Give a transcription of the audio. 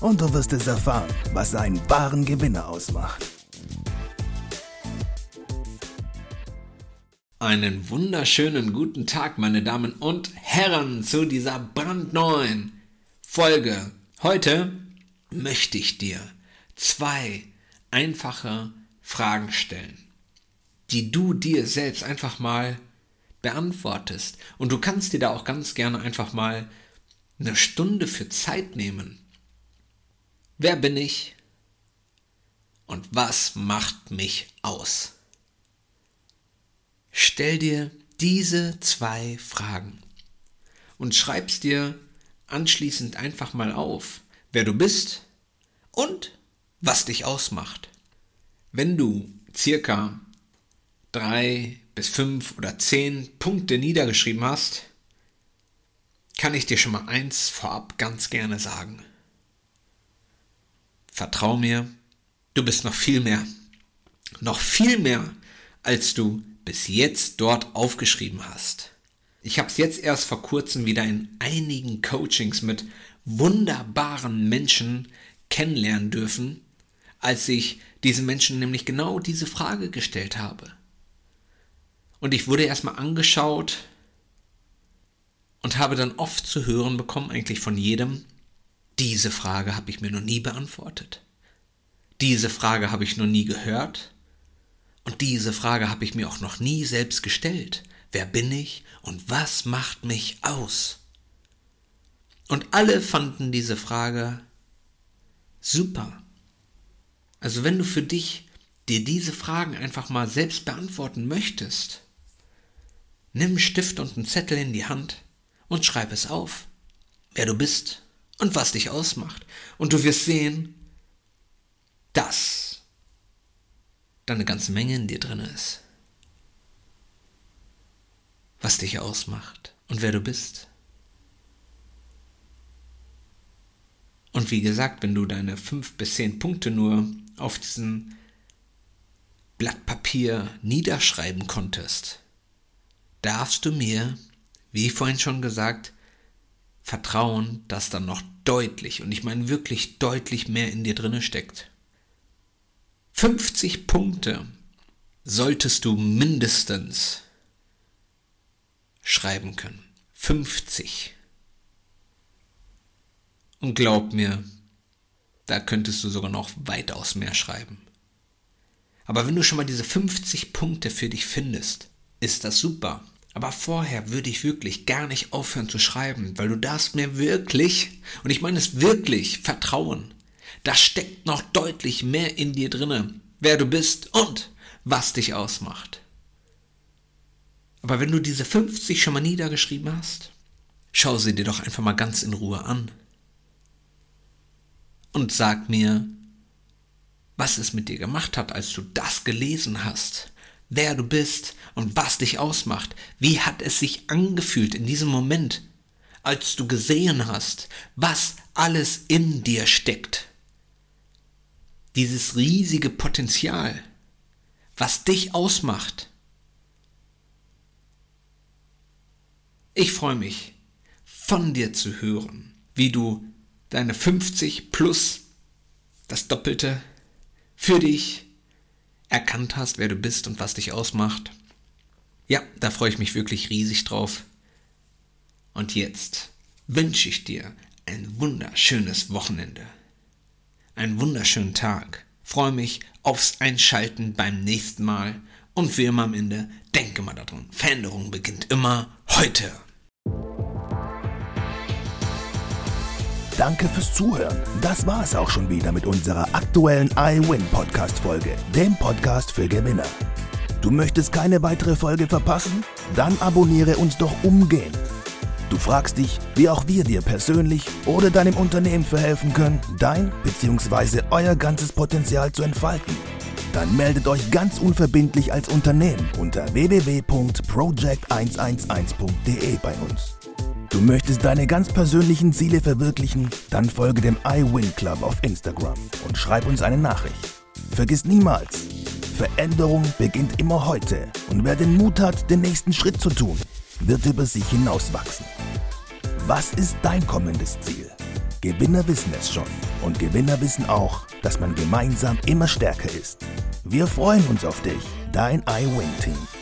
und du wirst es erfahren, was einen wahren Gewinner ausmacht. Einen wunderschönen guten Tag, meine Damen und Herren, zu dieser brandneuen Folge. Heute möchte ich dir zwei einfache Fragen stellen, die du dir selbst einfach mal beantwortest. Und du kannst dir da auch ganz gerne einfach mal eine Stunde für Zeit nehmen. Wer bin ich? Und was macht mich aus? Stell dir diese zwei Fragen und schreibst dir anschließend einfach mal auf, wer du bist und was dich ausmacht. Wenn du circa drei bis fünf oder zehn Punkte niedergeschrieben hast, kann ich dir schon mal eins vorab ganz gerne sagen. Vertrau mir, du bist noch viel mehr, noch viel mehr, als du bis jetzt dort aufgeschrieben hast. Ich habe es jetzt erst vor kurzem wieder in einigen Coachings mit wunderbaren Menschen kennenlernen dürfen, als ich diesen Menschen nämlich genau diese Frage gestellt habe. Und ich wurde erstmal angeschaut und habe dann oft zu hören bekommen, eigentlich von jedem, diese Frage habe ich mir noch nie beantwortet. Diese Frage habe ich noch nie gehört. Und diese Frage habe ich mir auch noch nie selbst gestellt. Wer bin ich und was macht mich aus? Und alle fanden diese Frage super. Also wenn du für dich dir diese Fragen einfach mal selbst beantworten möchtest, nimm einen Stift und einen Zettel in die Hand und schreib es auf, wer du bist und was dich ausmacht. Und du wirst sehen, dass da eine ganze Menge in dir drin ist. Was dich ausmacht und wer du bist. Und wie gesagt, wenn du deine fünf bis zehn Punkte nur auf diesem Blatt Papier niederschreiben konntest, darfst du mir, wie vorhin schon gesagt, vertrauen, dass dann noch deutlich, und ich meine wirklich deutlich mehr in dir drinne steckt. 50 Punkte solltest du mindestens schreiben können. 50. Und glaub mir, da könntest du sogar noch weitaus mehr schreiben. Aber wenn du schon mal diese 50 Punkte für dich findest, ist das super. Aber vorher würde ich wirklich gar nicht aufhören zu schreiben, weil du darfst mir wirklich, und ich meine es wirklich, vertrauen. Da steckt noch deutlich mehr in dir drinne, wer du bist und was dich ausmacht. Aber wenn du diese 50 schon mal niedergeschrieben hast, schau sie dir doch einfach mal ganz in Ruhe an. Und sag mir, was es mit dir gemacht hat, als du das gelesen hast wer du bist und was dich ausmacht. Wie hat es sich angefühlt in diesem Moment, als du gesehen hast, was alles in dir steckt? Dieses riesige Potenzial, was dich ausmacht. Ich freue mich, von dir zu hören, wie du deine 50 plus das Doppelte für dich erkannt hast, wer du bist und was dich ausmacht. Ja, da freue ich mich wirklich riesig drauf. Und jetzt wünsche ich dir ein wunderschönes Wochenende. Einen wunderschönen Tag. Freue mich aufs Einschalten beim nächsten Mal. Und wie immer am Ende, denke mal daran, Veränderung beginnt immer heute. Danke fürs Zuhören. Das war es auch schon wieder mit unserer aktuellen iWin Podcast Folge, dem Podcast für Gewinner. Du möchtest keine weitere Folge verpassen? Dann abonniere uns doch umgehend. Du fragst dich, wie auch wir dir persönlich oder deinem Unternehmen verhelfen können, dein bzw. euer ganzes Potenzial zu entfalten. Dann meldet euch ganz unverbindlich als Unternehmen unter www.project111.de bei uns. Du möchtest deine ganz persönlichen Ziele verwirklichen? Dann folge dem iWin Club auf Instagram und schreib uns eine Nachricht. Vergiss niemals, Veränderung beginnt immer heute und wer den Mut hat, den nächsten Schritt zu tun, wird über sich hinauswachsen. Was ist dein kommendes Ziel? Gewinner wissen es schon und Gewinner wissen auch, dass man gemeinsam immer stärker ist. Wir freuen uns auf dich, dein iWin-Team.